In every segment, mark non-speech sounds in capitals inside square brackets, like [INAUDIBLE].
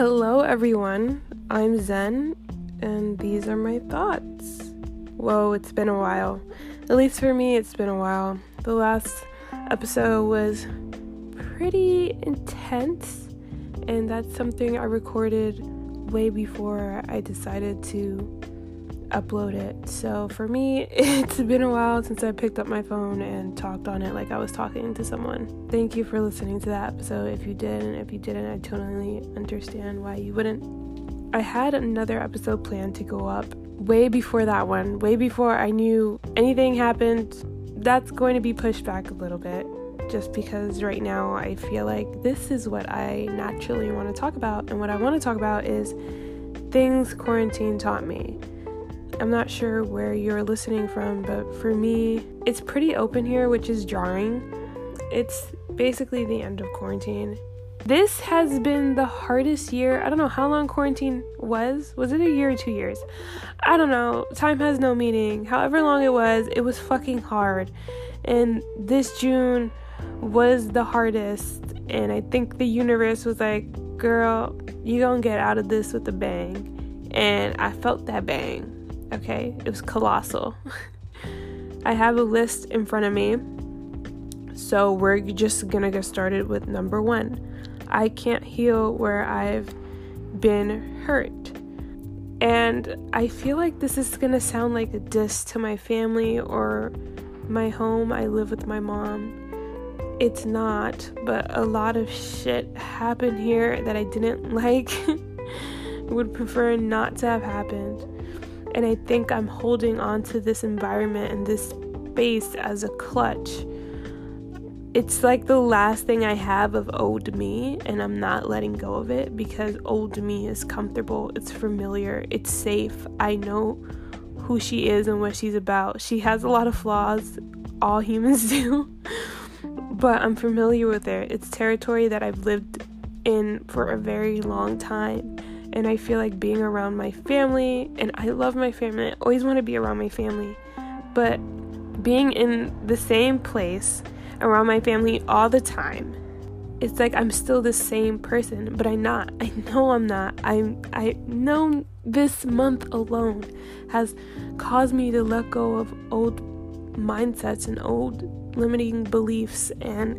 Hello, everyone. I'm Zen, and these are my thoughts. Whoa, it's been a while. At least for me, it's been a while. The last episode was pretty intense, and that's something I recorded way before I decided to upload it. So for me, [LAUGHS] it's been a while since I picked up my phone and talked on it like I was talking to someone. Thank you for listening to that episode. If you did, and if you didn't, I totally understand why you wouldn't. I had another episode planned to go up way before that one, way before I knew anything happened. That's going to be pushed back a little bit just because right now I feel like this is what I naturally want to talk about. And what I want to talk about is things quarantine taught me. I'm not sure where you're listening from, but for me, it's pretty open here, which is jarring. It's basically the end of quarantine. This has been the hardest year. I don't know how long quarantine was. Was it a year or two years? I don't know. Time has no meaning. However long it was, it was fucking hard. And this June was the hardest. And I think the universe was like, girl, you gonna get out of this with a bang. And I felt that bang okay? It was colossal. I have a list in front of me. So we're just gonna get started with number one. I can't heal where I've been hurt. And I feel like this is gonna sound like a diss to my family or my home. I live with my mom. It's not, but a lot of shit happened here that I didn't [LAUGHS] like. Would prefer not to have happened. And I think I'm holding on to this environment and this space as a clutch. It's like the last thing I have of old me, and I'm not letting go of it because old me is comfortable, it's familiar, it's safe. I know who she is and what she's about. She has a lot of flaws, all humans [LAUGHS] do, but I'm familiar with her. It's territory that I've lived in for a very long time and I feel like being around my family, and I love my family, I always want to be around my family, but being in the same place around my family all the time, it's like I'm still the same person, but I'm not. [LAUGHS] I know I'm not. I'm I know this month alone has caused me to let go of old mindsets and old limiting beliefs and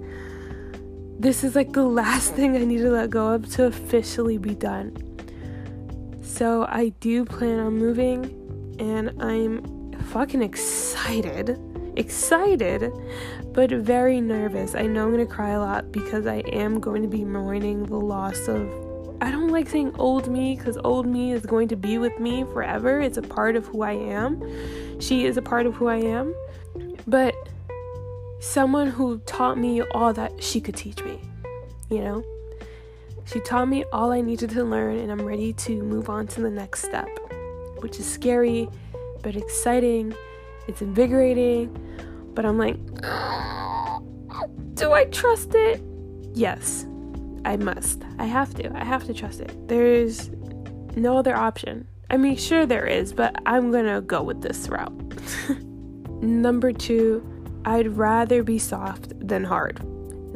this is like the [LAUGHS] last thing I need to let go of to officially be done. So I do plan on moving and I'm fucking excited. Excited, but very nervous. I know I'm gonna cry a lot because I am going to be mourning the loss of. I don't like saying old me because old me is going to be with me forever. It's a part of who I am. She is a part of who I am. But someone who taught me all that she could teach me, you know? She taught me all I needed to learn, and I'm ready to move on to the next step, which is scary but exciting. It's invigorating, but I'm like, [SIGHS] do I trust it? Yes, I must. I have to. I have to trust it. There's no other option. I mean, sure there is, but I'm gonna go with this route. [LAUGHS] Number two, I'd rather be soft than hard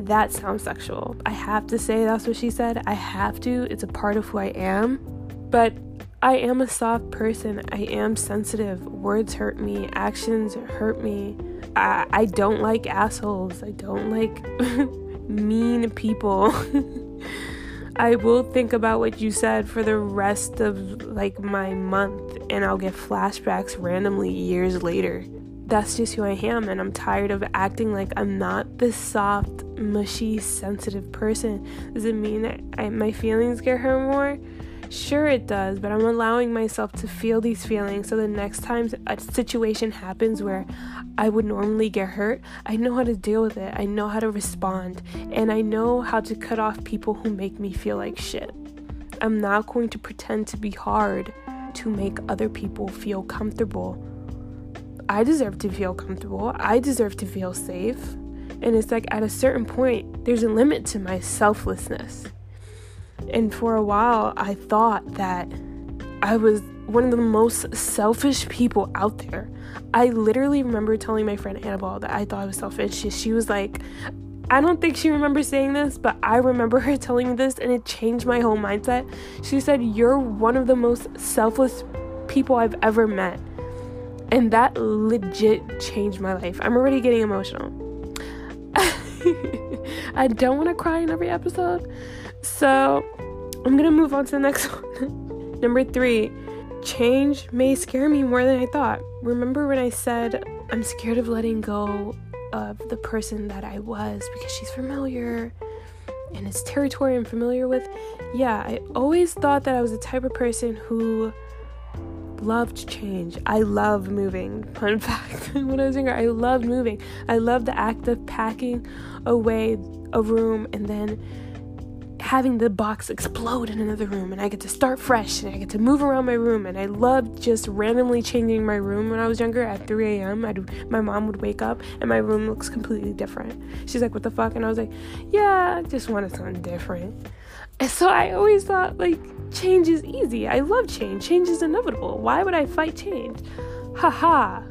that sounds sexual. I have to say that's what she said. I have to. It's a part of who I am. But I am a soft person. I am sensitive. Words hurt me, actions hurt me. I, I don't like assholes. I don't like [LAUGHS] mean people. [LAUGHS] I will think about what you said for the rest of like my month and I'll get flashbacks randomly years later that's just who I am, and I'm tired of acting like I'm not this soft, mushy, sensitive person. Does it mean that I, my feelings get hurt more? Sure, it does, but I'm allowing myself to feel these feelings so the next time a situation happens where I would normally get hurt, I know how to deal with it. I know how to respond, and I know how to cut off people who make me feel like shit. I'm not going to pretend to be hard to make other people feel comfortable I deserve to feel comfortable. I deserve to feel safe. And it's like at a certain point, there's a limit to my selflessness. And for a while, I thought that I was one of the most selfish people out there. I literally remember telling my friend Annabelle that I thought I was selfish. She, she was like, I don't think she remembers saying this, but I remember her telling me this and it changed my whole mindset. She said, You're one of the most selfless people I've ever met. And that legit changed my life. I'm already getting emotional. [LAUGHS] I don't want to cry in every episode. So I'm to move on to the next [LAUGHS] one. Number three, change may scare me more than I thought. Remember when I said I'm scared of letting go of the person that I was because she's familiar and it's territory I'm familiar with. Yeah, I always thought that I was the type of person who loved change. I love moving. [LAUGHS] Fun fact [LAUGHS] when I was younger, I loved moving. I loved the act of packing away a room and then having the box explode in another room and I get to start fresh and I get to move around my room and I loved just randomly changing my room when I was younger at 3 a.m. I'd, my mom would wake up and my room looks completely different. She's like, what the fuck? And I was like, yeah, I just wanted something different. So I always thought like change is easy. I love change. Change is inevitable. Why would I fight change? Haha. [LAUGHS]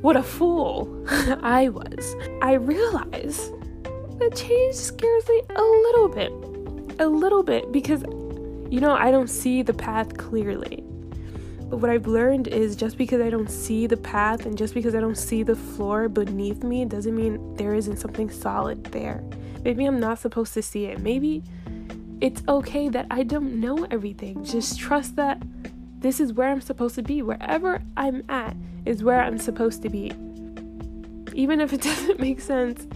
what a fool [LAUGHS] I was. I realize the change scares me a little bit. A little bit because, you know, I don't see the path clearly. What I've learned is just because I don't see the path and just because I don't see the floor beneath me doesn't mean there isn't something solid there. Maybe I'm not supposed to see it. Maybe it's okay that I don't know everything. Just trust that this is where I'm supposed to be. Wherever I'm at is where I'm supposed to be. Even if it [LAUGHS] doesn't make sense,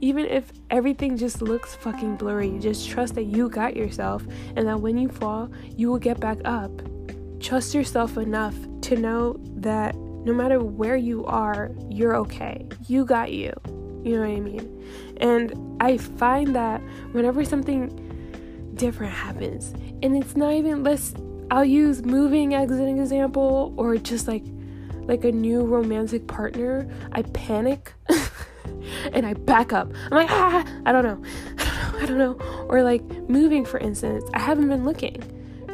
even if everything just looks fucking blurry, just trust that you got yourself and that when you fall, you will get back up. Trust yourself enough to know that no matter where you are, you're okay. You got you. You know what I mean? And I find that whenever something different happens, and it's not even let's I'll use moving as an example or just like like a new romantic partner, I panic [LAUGHS] and I back up. I'm like, ah, I don't know. I don't know. I don't know. Or like moving, for instance, I haven't been looking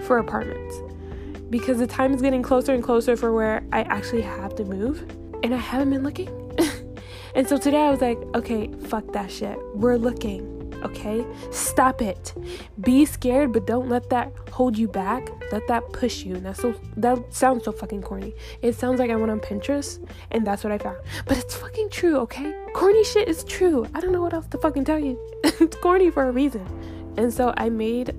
for apartments because the time is getting closer and closer for where I actually have to move, and I haven't been looking. [LAUGHS] and so today I was like, okay, fuck that shit. We're looking. Okay? Stop it. Be scared, but don't let that hold you back. Let that push you. And that's so that sounds so fucking corny. It sounds like I went on Pinterest and that's what I found. But it's fucking true, okay? Corny shit is true. I don't know what else to fucking tell you. [LAUGHS] it's corny for a reason. And so I made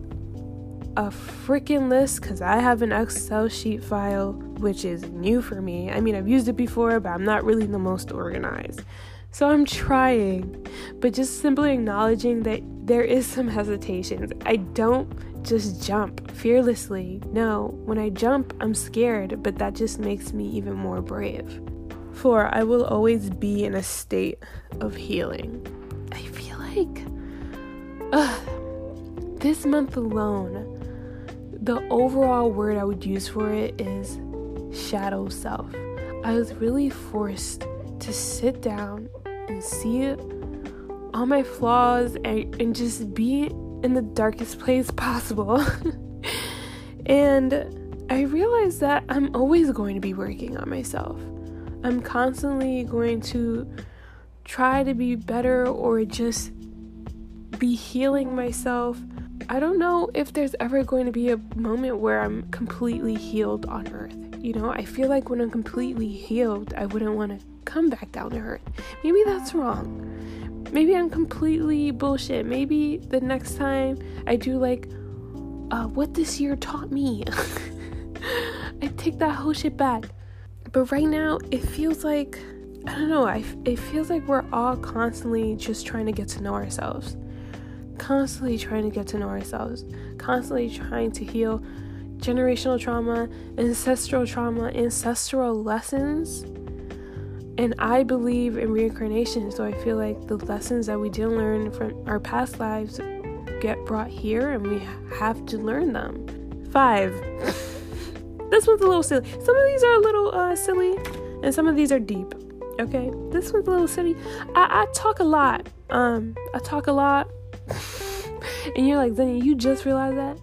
a freaking list because I have an Excel sheet file, which is new for me. I mean, I've used it before, but I'm not really the most organized. So I'm trying, but just simply acknowledging that there is some hesitations. I don't just jump fearlessly. No, when I jump, I'm scared, but that just makes me even more brave. For I will always be in a state of healing. I feel like ugh, this month alone, the overall word I would use for it is shadow self. I was really forced to sit down and see all my flaws and, and just be in the darkest place possible. [LAUGHS] and I realized that I'm always going to be working on myself. I'm constantly going to try to be better or just be healing myself. I don't know if there's ever going to be a moment where I'm completely healed on earth. You know, I feel like when I'm completely healed, I wouldn't want to come back down to earth. Maybe that's wrong. Maybe I'm completely bullshit. Maybe the next time I do like uh, what this year taught me, [LAUGHS] I take that whole shit back. But right now, it feels like I don't know. I, it feels like we're all constantly just trying to get to know ourselves, constantly trying to get to know ourselves, constantly trying to heal generational trauma, ancestral trauma, ancestral lessons and I believe in reincarnation, so I feel like the lessons that we didn't learn from our past lives get brought here and we have to learn them. Five. [LAUGHS] this one's a little silly. Some of these are a little uh, silly, and some of these are deep. Okay, this one's a little silly. I, I talk a lot. Um, I talk a lot, and you're like, Zenny, you just realized that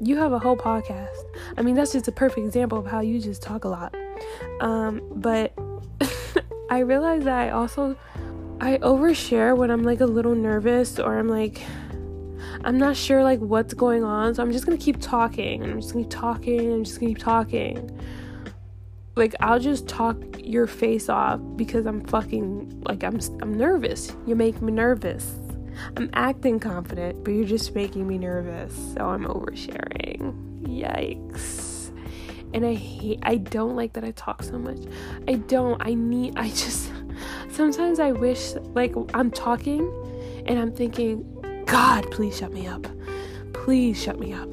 you have a whole podcast. I mean, that's just a perfect example of how you just talk a lot. Um, but [LAUGHS] I realize that I also I overshare when I'm like a little nervous or I'm like I'm not sure like what's going on, so I'm just gonna keep talking. I'm just gonna keep talking. I'm just gonna keep talking. Like I'll just talk your face off because I'm fucking like I'm I'm nervous. You make me nervous. I'm acting confident, but you're just making me nervous. So I'm oversharing. Yikes. And I hate I don't like that I talk so much. I don't. I need I just sometimes I wish like I'm talking and I'm thinking God, please shut me up. Please shut me up.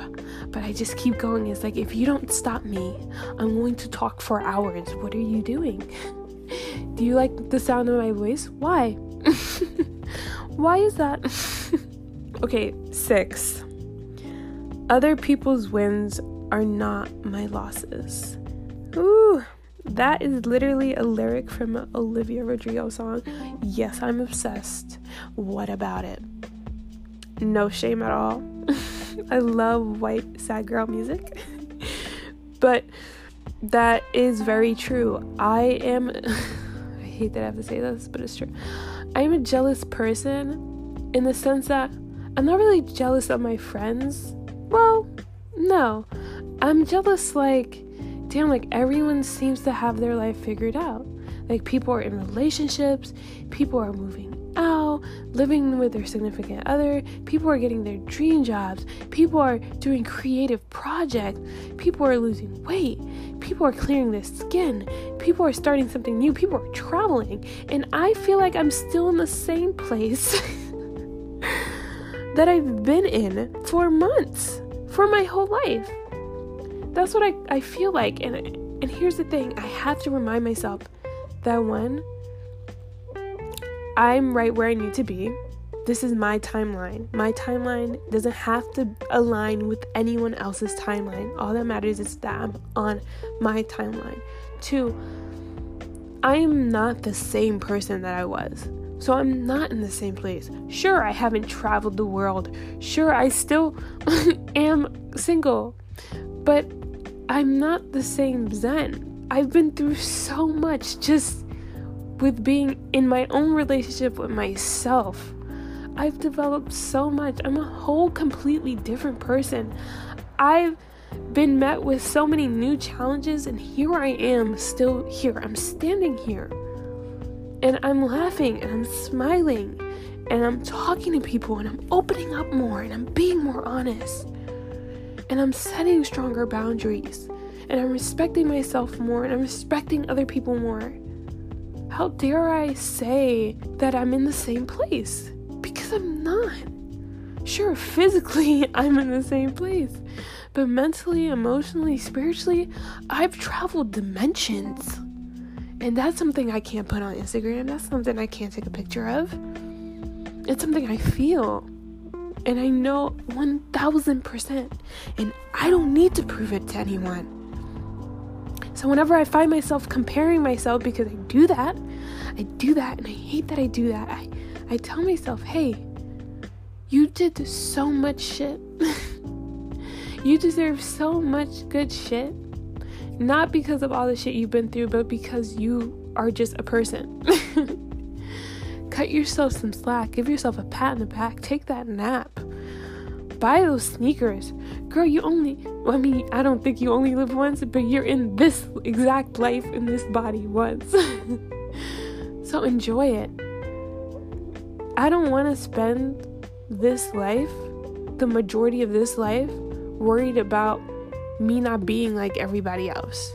But I just keep going. It's like, if you don't stop me, I'm going to talk for hours. What are you doing? Do you like the sound of my voice? Why? [LAUGHS] Why is that? [LAUGHS] okay, six. Other people's wins are not my losses. Ooh, that is literally a lyric from an Olivia Rodrigo song. Yes, I'm obsessed. What about it? no shame at all. [LAUGHS] I love white sad girl music. [LAUGHS] but that is very true. I am I hate that I have to say this, but it's true. I am a jealous person in the sense that I'm not really jealous of my friends. Well, no. I'm jealous like damn like everyone seems to have their life figured out. Like people are in relationships, people are moving out, living with their significant other, people are getting their dream jobs, people are doing creative projects, people are losing weight, people are clearing their skin, people are starting something new, people are traveling, and I feel like I'm still in the same place [LAUGHS] that I've been in for months, for my whole life. That's what I, I feel like, and and here's the thing, I have to remind myself that one I'm right where I need to be. This is my timeline. My timeline doesn't have to align with anyone else's timeline. All that matters is that I'm on my timeline. Two, I am not the same person that I was. So I'm not in the same place. Sure, I haven't traveled the world. Sure, I still [LAUGHS] am single. But I'm not the same Zen. I've been through so much just with being in my own relationship with myself. I've developed so much. I'm a whole completely different person. I've been met with so many new challenges, and here I am, still here. I'm standing here. And I'm laughing and I'm smiling and I'm talking to people and I'm opening up more and I'm being more honest. And I'm setting stronger boundaries and I'm respecting myself more and I'm respecting other people more. How dare I say that I'm in the same place? Because I'm not. Sure, physically, [LAUGHS] I'm in the same place. But mentally, emotionally, spiritually, I've traveled dimensions. And that's something I can't put on Instagram. That's something I can't take a picture of. It's something I feel. And I know 1000%. And I don't need to prove it to anyone. So whenever I find myself comparing myself because I do that, I do that and I hate that I do that. I I tell myself, "Hey, you did so much shit. [LAUGHS] you deserve so much good shit. Not because of all the shit you've been through, but because you are just a person." [LAUGHS] Cut yourself some slack. Give yourself a pat in the back. Take that nap buy those sneakers. Girl, you only, I mean, I don't think you only live once, but you're in this exact life in this body once. [LAUGHS] so enjoy it. I don't want to spend this life, the majority of this life, worried about me not being like everybody else.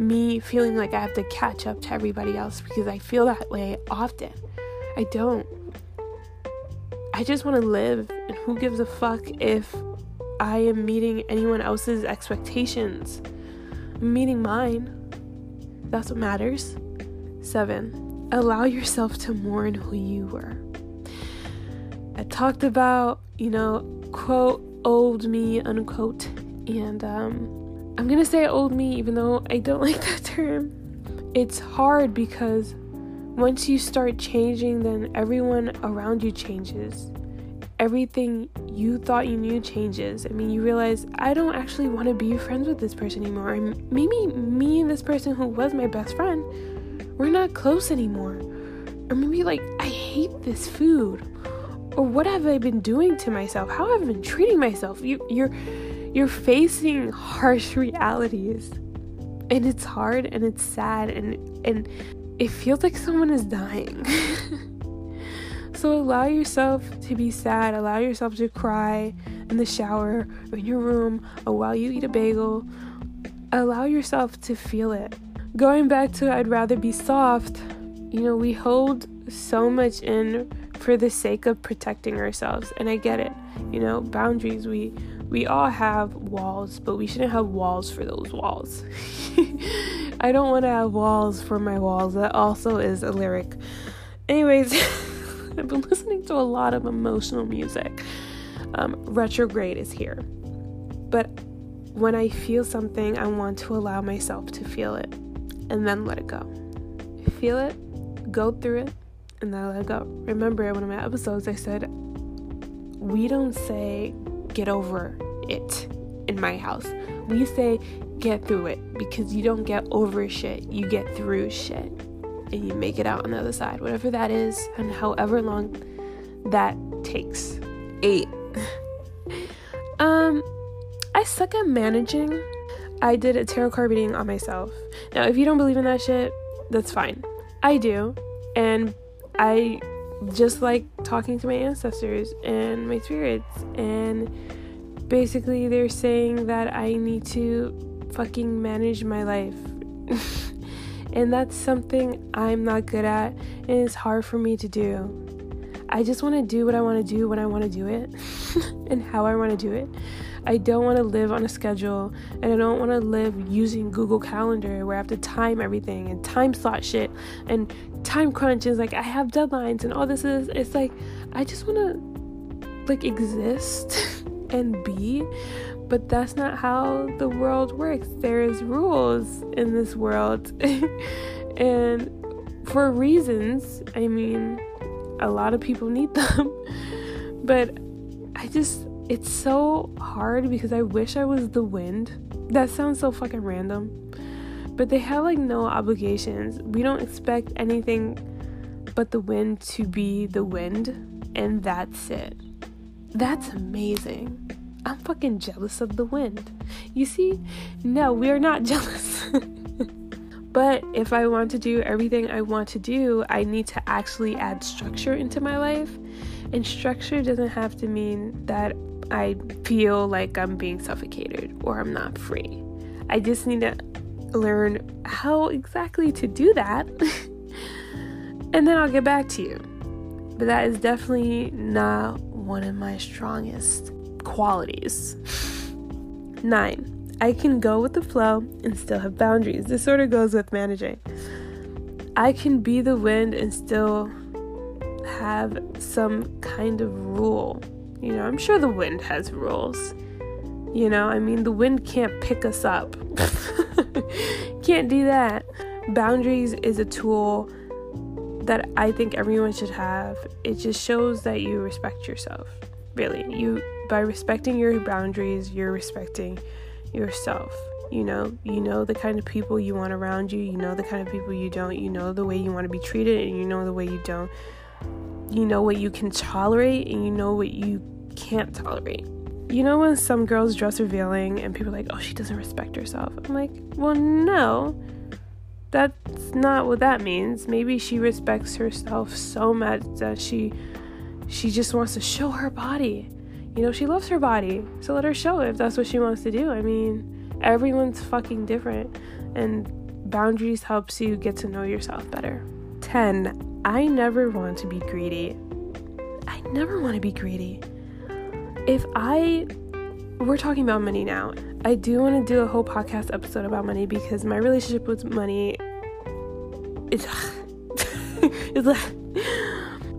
Me feeling like I have to catch up to everybody else because I feel that way often. I don't. I just want to live, who gives a fuck if I am meeting anyone else's expectations? I'm meeting mine. That's what matters. Seven, allow yourself to mourn who you were. I talked about, you know, quote, old me, unquote, and um, I'm gonna say old me even though I don't [LAUGHS] like that term. It's hard because once you start changing, then everyone around you changes. Everything you thought you knew changes. I mean, you realize I don't actually want to be friends with this person anymore. And maybe me and this person who was my best friend we're not close anymore. Or maybe like, I hate this food. Or what have I been doing to myself? How have I been treating myself? You, you're, you're facing harsh [LAUGHS] realities. And it's hard and it's sad and, and it feels like someone is dying. [LAUGHS] so allow yourself to be sad, allow yourself to cry in the shower or in your room or while you eat a bagel. Allow yourself to feel it. Going back to I'd rather be soft, you know, we hold so much in for the sake of protecting ourselves, and I get it. You know, boundaries, we we all have walls, but we shouldn't have walls for those walls. [LAUGHS] I don't want to have walls for my walls. That also is a lyric. Anyways, [LAUGHS] [LAUGHS] I've been listening to a lot of emotional music um, retrograde is here. But when I feel something, I want to allow myself to feel it and then let it go. Feel it, go through it, and then let it go. Remember, in one of my episodes, I said, We don't say get over it in my house. We say get through it because you don't get over shit, you get through shit and you make it out on the other side, whatever that is, and however long that takes. Eight, [LAUGHS] um, I suck at managing. I did a tarot card reading on myself. Now, if you don't believe in that shit, that's fine. I do. And I just like talking to my ancestors and my spirits. And basically, they're saying that I need to fucking manage my life. [LAUGHS] and that's something I'm not good at, and it's hard for me to do. I just want to do what I want to do when I want to do it [LAUGHS] and how I want to do it. I don't want to live on a schedule and I don't want to live using Google Calendar where I have to time everything and time slot shit and time crunch is like I have deadlines and all this is it's like I just want to like exist [LAUGHS] and be but that's not how the world works. There's rules in this world. [LAUGHS] and for reasons, I mean, a lot of people need [LAUGHS] them. but I just, it's so hard because I wish I was the wind. That sounds so fucking random. But they have like no obligations. We don't expect anything but the wind to be the wind, and that's it. That's amazing. I'm fucking jealous of the wind. You see? No, we are not [LAUGHS] jealous. But if I want to do everything I want to do, I need to actually add structure into my life. And structure doesn't have to mean that I feel like I'm being suffocated or I'm not free. I just need to learn how exactly to do that. [LAUGHS] and then I'll get back to you. But that is definitely not one of my strongest qualities. Nine, I can go with the flow and still have boundaries. This sort of goes with managing. I can be the wind and still have some kind of rule. You know, I'm sure the wind has rules. You know, I mean, the wind can't pick us up. [LAUGHS] can't do that. Boundaries is a tool that I think everyone should have. It just shows that you respect yourself. Really. You by respecting your boundaries, you're respecting yourself. You know, you know the kind of people you want around you, you know the kind of people you don't, you know the way you want to be treated, and you know the way you don't. You know what you can tolerate, and you know what you can't tolerate. You know, when some girls dress revealing and people are like, oh, she doesn't respect herself. I'm like, well, no, that's not what that means. Maybe she respects herself so much that she she just wants to show her body you know, she loves her body. So let her show it if that's what she wants to do. I mean, everyone's fucking different. And boundaries helps you get to know yourself better. 10. I never want to be greedy. I never want to be greedy. If I we're talking about money now. I do want to do a whole podcast episode about money because my relationship with money is [LAUGHS] is [LAUGHS]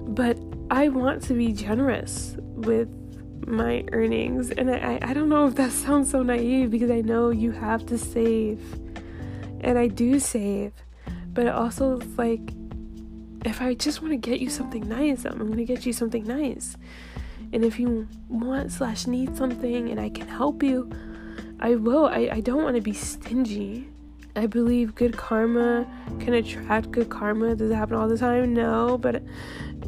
but I want to be generous with my earnings. And I, I don't know if that sounds so naive because I know you have to save. And I do save. But it also like, if I just want to get you something nice, I'm to get you something nice. And if you want slash need something and I can help you, I will. I, I don't want to be stingy. I believe good karma can attract good karma. Does it happen all the time? No, but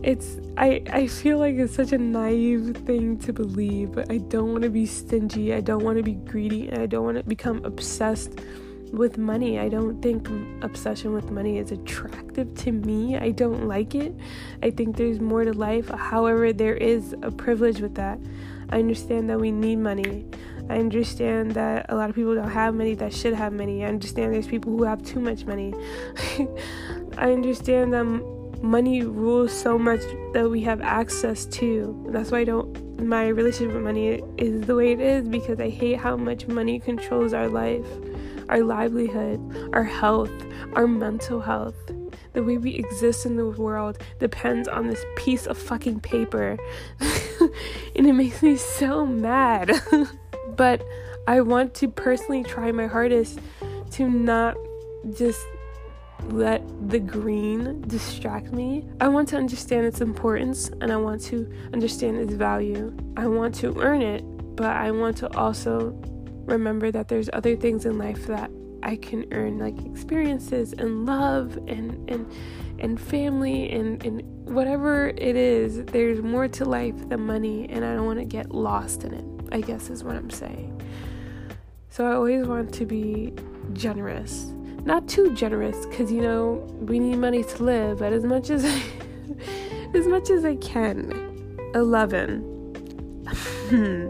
it's I I feel like it's such a naive thing to believe, but I don't want to be stingy. I don't want to be greedy, and I don't want to become obsessed with money. I don't think obsession with money is attractive to me. I don't like it. I think there's more to life. However, there is a privilege with that. I understand that we need money. I understand that a lot of people don't have money that should have money. I understand there's people who have too much money. [LAUGHS] I understand that money rules so much that we have access to. That's why I don't my relationship with money is the way it is because I hate how much money controls our life, our livelihood, our health, our mental health. The way we exist in the world depends on this piece of fucking paper. [LAUGHS] and it makes me so mad. [LAUGHS] but I want to personally try my hardest to not just let the green distract me. I want to understand its importance and I want to understand its value. I want to earn it, but I want to also remember that there's other things in life that I can earn like experiences and love and and and family and and whatever it is there's more to life than money and I don't want to get lost in it. I guess is what I'm saying. So I always want to be generous not too generous because you know we need money to live but as much as I, [LAUGHS] as much as i can. 11 hmm.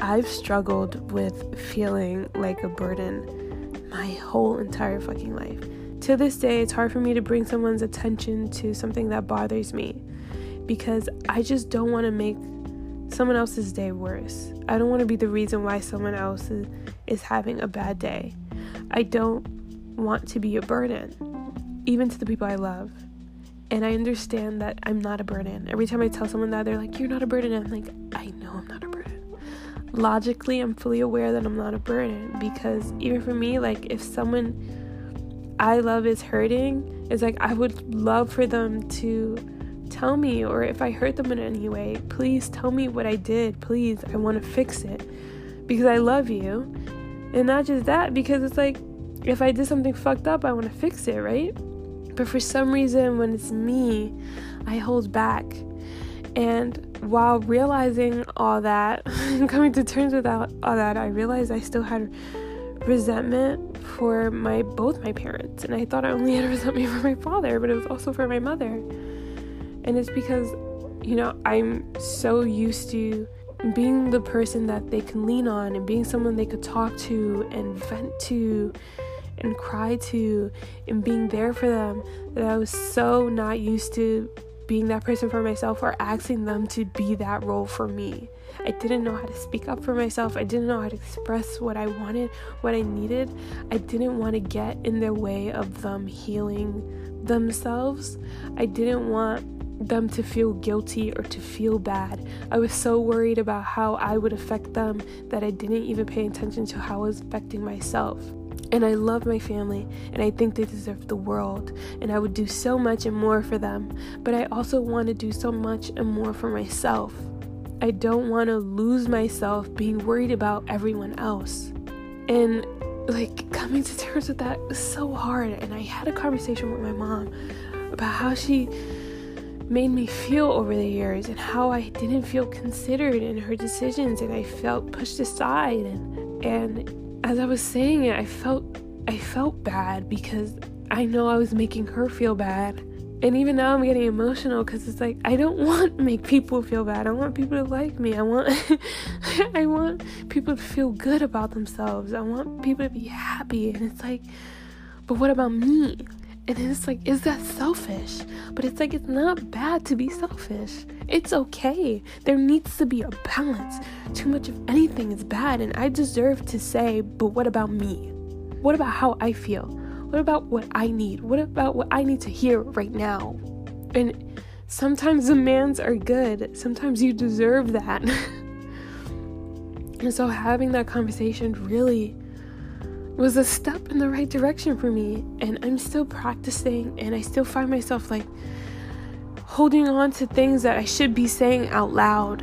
i've struggled with feeling like a burden my whole entire fucking life. To this day it's hard for me to bring someone's attention to something that bothers me because i just don't want to make someone else's day worse. I don't want to be the reason why someone else is, is having a bad day. I don't want to be a burden, even to the people I love. And I understand that I'm not a burden. Every time I tell someone that, they're like, You're not a burden. I'm like, I know I'm not a burden. Logically, I'm fully aware that I'm not a burden because even for me, like, if someone I love is hurting, it's like I would love for them to tell me, or if I hurt them in any way, please tell me what I did. Please, I want to fix it because I love you. And not just that, because it's like if I did something fucked up, I want to fix it, right? But for some reason, when it's me, I hold back. And while realizing all that, [LAUGHS] coming to terms with all, that, I realized I still had resentment for my both my parents. And I thought I only had [LAUGHS] resentment for my father, but it was also for my mother. And it's because, you know, I'm so used to being the person that they can lean on and being someone they could talk to and vent to and cry to and being there for them that I was so not used to being that person for myself or asking them to be that role for me. I didn't know how to speak up for myself. I didn't know how to express what I wanted, what I needed. I didn't want to get in their way of them healing themselves. I didn't want them to feel guilty or to feel bad. I was so worried about how I would affect them that I didn't even pay attention to how I was affecting myself. And I love my family, and I think they deserve the world, and I would do so much and more for them. But I also want to do so much and more for myself. I don't want to lose myself being worried about everyone else. And like coming to terms with that was so hard. And I had a conversation with my mom about how she made me feel over the years and how I didn't feel considered in her decisions and I felt pushed aside and and as I was saying it, I felt I felt bad because I know I was making her feel bad. And even now I'm getting emotional cuz it's like I don't [LAUGHS] want to make people feel bad. I want people to like me. I want [LAUGHS] I want people to feel good about themselves. I want people to be happy and it's like but what about me? And it's like, is that selfish? But it's like, it's not bad to be selfish. It's okay. There needs to be a balance. Too much of anything is bad, and I deserve to say, but what about me? What about how I feel? What about what I need? What about what I need to hear right now? And sometimes demands are good, sometimes you deserve that. [LAUGHS] and so having that conversation really was a step in the right direction for me. And I'm still practicing, and I still find myself like holding on to things that I should be saying out loud.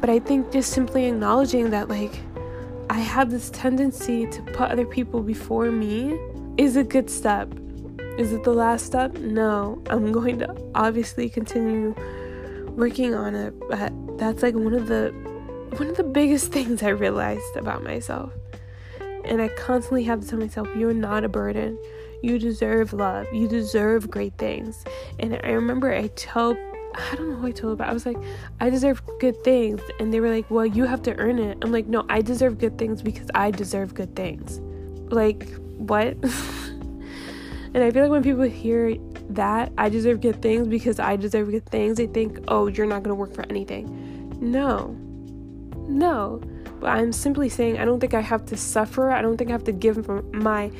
But I think just simply acknowledging that, like, I have this tendency to put other people before me is a good step. Is it the last step? No. I'm [LAUGHS] going to obviously continue working on it, but that's like one of the one of the biggest [LAUGHS] things I realized about myself. And I constantly have to tell myself, you're not a burden. You deserve love. You deserve great things. And I remember I told I don't know who I told, but I was like, I deserve good things. And they were like, Well, you have to earn it. I'm like, No, I deserve good things because I deserve good things. Like, what? [LAUGHS] and I feel like when people hear that, I deserve good things because I deserve good things, they think, Oh, you're not going to work for anything. No. No. But I'm simply saying, I don't think I have to suffer. I don't think I have to give my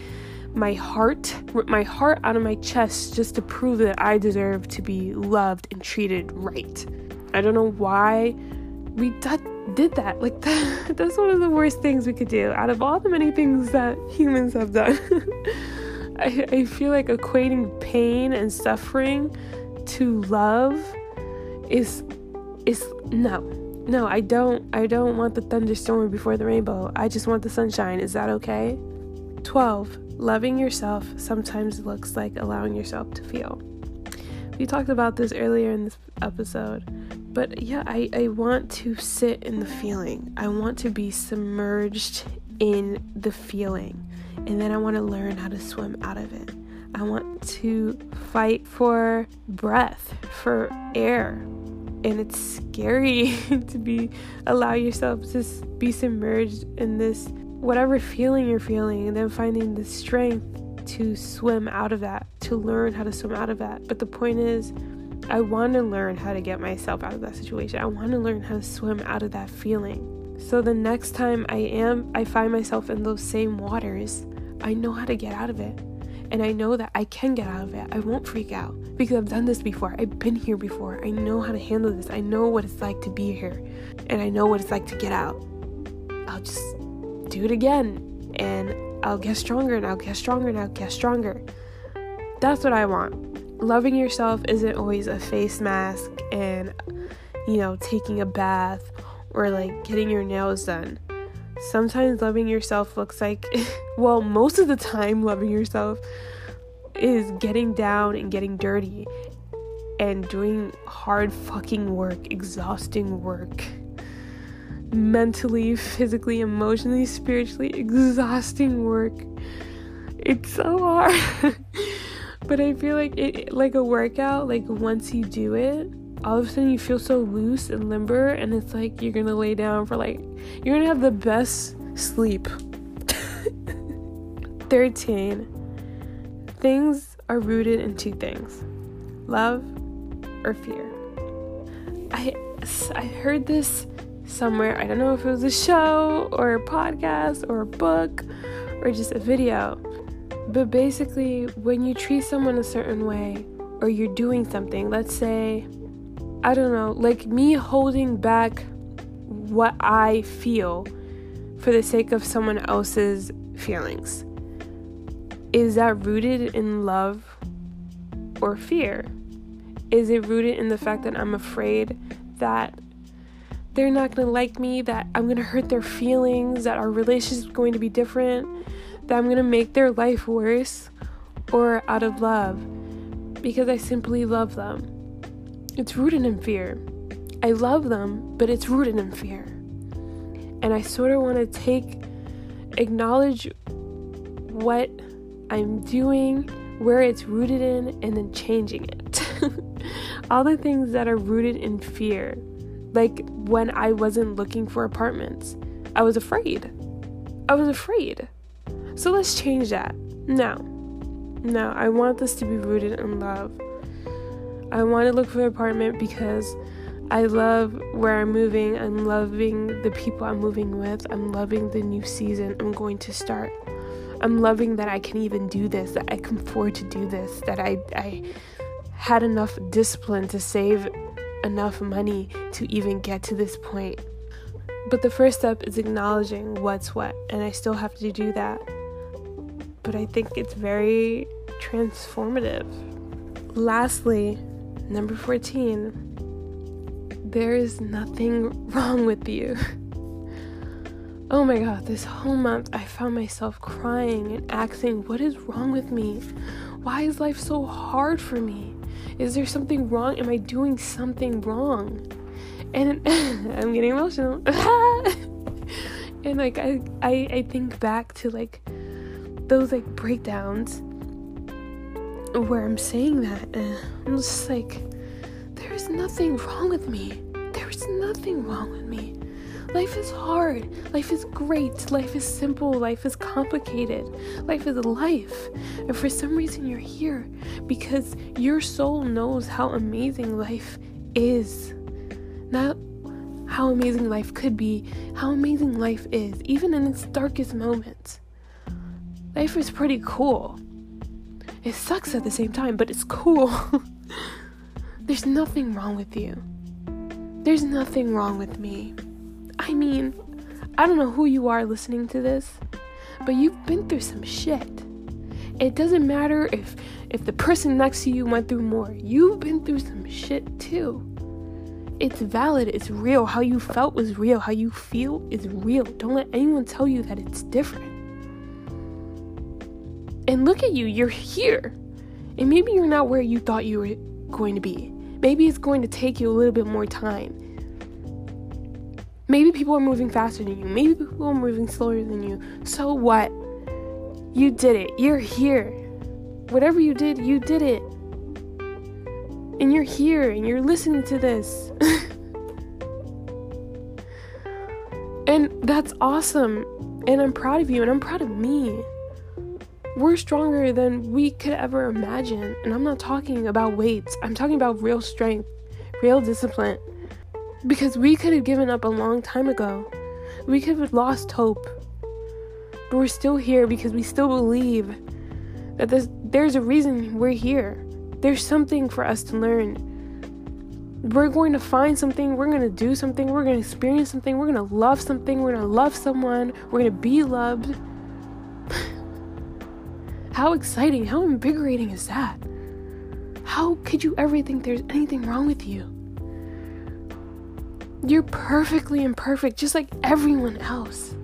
my heart, rip my heart out of my chest just to prove that I deserve to be loved and treated right. I don't know why we d- did that. Like, that, [LAUGHS] that's one of the worst things we could do out of all the many things that humans have done. [LAUGHS] I, I feel like equating pain and suffering to love is is no no i don't i don't want the thunderstorm before the rainbow i just want the sunshine is that okay 12 Loving yourself sometimes looks like allowing yourself to feel. We talked about this earlier in this episode, but yeah, I, I want to sit in the feeling. I want to be submerged in the feeling, and then I want to learn how to swim out of it. I want to fight for breath, for air. And it's scary [LAUGHS] to be allow yourself to be submerged in this whatever feeling you're feeling and then finding the strength to swim out of that, to learn how to swim out of that. But the point is, I want to learn how to get myself out of that situation. I want to learn how to swim out of that feeling. So the next time I am I find myself in those same waters, I know how to get out of it. And I know that I can get out of it. I won't freak out because I've done this before. I've been here before. I know how to handle this. I know what it's like to be here. And I know what it's like to get out. I'll just do it again and I'll get stronger and I'll get stronger and I'll get stronger. That's what I want. Loving yourself isn't always a face mask and, you know, taking a bath or like getting your nails done. Sometimes loving yourself looks like, [LAUGHS] well, most of the time, loving yourself is getting down and getting dirty and doing hard fucking work, exhausting work mentally, physically, emotionally, spiritually exhausting work. It's so hard. [LAUGHS] but I feel like it like a workout, like once you do it, all of a sudden you feel so loose and limber and it's like you're to lay down for like you're to have the best sleep. [LAUGHS] 13. Things are rooted in two things. Love or fear. I I heard this somewhere. I don't know if it was a show or a podcast or a book or just a video. But basically, when you treat someone a certain way or you're doing something, let's say, I don't know, like me holding back what I feel for the sake of someone else's feelings. Is that rooted in love or fear? Is it rooted in the fact that I'm afraid that they're not going to like me, that I'm going to hurt their feelings, that our relationship is going to be different, that I'm going to make their life worse, or out of love because I simply love them. It's rooted in fear. I love them, but it's rooted in fear. And I sort of want to take, acknowledge what I'm doing, where it's rooted in, and then changing it. [LAUGHS] All the things that are rooted in fear like when I wasn't looking for apartments, I was afraid. I was afraid. So let's change that. No. No, I want this to be rooted in love. I want to look for an apartment because I love where I'm moving. I'm loving the people I'm moving with. I'm loving the new season I'm going to start. I'm loving that I can even do this, that I can afford to do this, that I, I had enough discipline to save enough money to even get to this point. But the first step is acknowledging what's what, and I still have to do that. But I think it's very transformative. Lastly, number 14, there is nothing [LAUGHS] wrong with you. Oh my god, this whole month I found myself crying and asking, What is wrong with me? Why is life so hard for me? Is there something wrong? Am I doing something wrong? And [LAUGHS] I'm getting emotional. [LAUGHS] and like I, I I think back to like those like breakdowns where I'm saying that I'm just like there is nothing wrong with me. There is nothing wrong with me. Life is hard. Life is great. Life is simple. Life is complicated. Life is life. And for some reason, you're here because your soul knows how amazing life is. Not how amazing life could be, how amazing life is, even in its darkest moments. Life is pretty cool. It sucks at the same time, but it's cool. [LAUGHS] There's nothing wrong with you. There's nothing wrong with me. I mean, I don't know who you are listening to this, but you've been through some shit. It doesn't matter if if the person next to you went through more. You've been through some shit too. It's valid, it's real. How you felt was real. How you feel is real. Don't let anyone tell you that it's different. And look at you, you're here. And maybe you're not where you thought you were going to be. Maybe it's going to take you a little bit more time. Maybe people are moving faster than you. Maybe people are moving slower than you. So what? You did it. You're here. Whatever you did, you did it. And you're here and you're listening to this. [LAUGHS] and that's awesome. And I'm proud of you and I'm proud of me. We're stronger than we could ever imagine. And I'm not talking about weights, I'm talking about real strength, real discipline because we could have given up a long time ago. We could have lost hope. But we're still here because we still believe that there's, there's a reason we're here. There's something for us to learn. We're going to find something, we're going to do something, we're going to experience something, we're going to love something, we're going to love someone, we're going to be loved. [SIGHS] how exciting, how invigorating is that? How could you ever think there's anything wrong with you? You're perfectly imperfect, just like everyone else.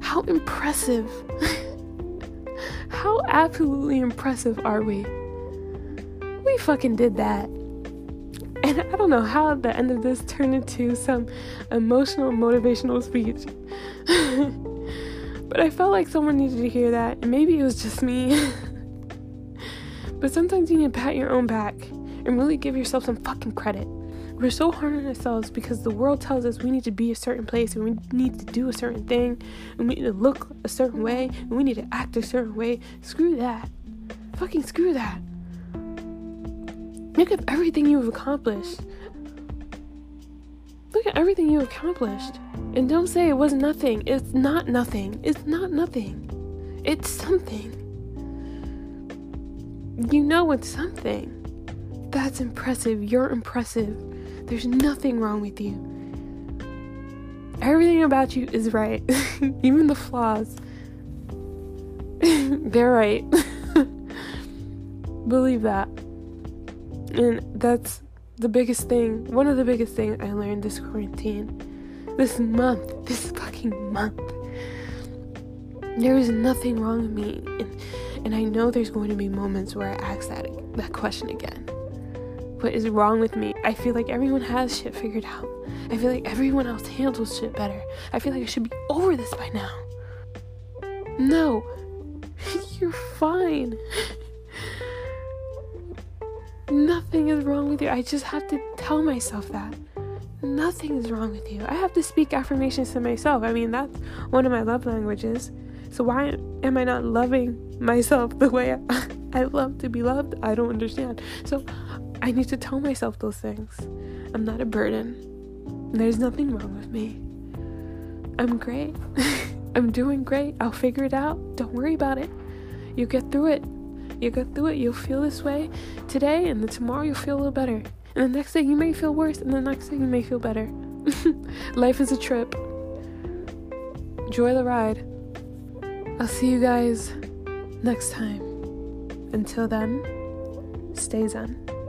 How impressive. [LAUGHS] How absolutely impressive are we? We fucking did that. And I don't know how the end of this turned into some emotional, motivational speech. [LAUGHS] but I felt like someone needed to hear that, and maybe it was just me. [LAUGHS] but sometimes you need to pat your own back and really give yourself some fucking credit. We're so hard on ourselves because the world tells us we need to be a certain place and we need to do a certain thing and we need to look a certain way and we need to act a certain way. Screw that. Fucking screw that. Look at everything you've accomplished. Look at everything you accomplished. And don't say it was nothing. It's not nothing. It's not nothing. It's something. You know it's something. That's impressive. You're impressive. There's nothing wrong with you. Everything about you is right, [LAUGHS] even the flaws. [LAUGHS] They're right. [LAUGHS] Believe that. And that's the biggest thing, one of the biggest things I learned this quarantine, this month, this fucking month. There is nothing wrong with me. And, and I know there's going to be moments where I ask that, that question again. What is wrong with me? I feel like everyone has shit figured out. I feel like everyone else handles shit better. I feel like I should be over this by now. No, [LAUGHS] you're fine. [LAUGHS] Nothing is wrong with you. I just have to tell myself that. Nothing is wrong with you. I have to speak affirmations to myself. I mean, that's one of my love languages. So why am I not loving myself the way I, [LAUGHS] I love to be loved? I don't understand. So I need to tell myself those things. I'm not a burden. There's nothing wrong with me. I'm great. [LAUGHS] I'm doing great. I'll figure it out. Don't worry about it. You get through it. You get through it. You'll feel this way today, and then tomorrow you'll feel a little better. And the next day you may feel worse, and the next day you may feel better. [LAUGHS] Life is a trip. Enjoy the ride. I'll see you guys next time. Until then, stay zen.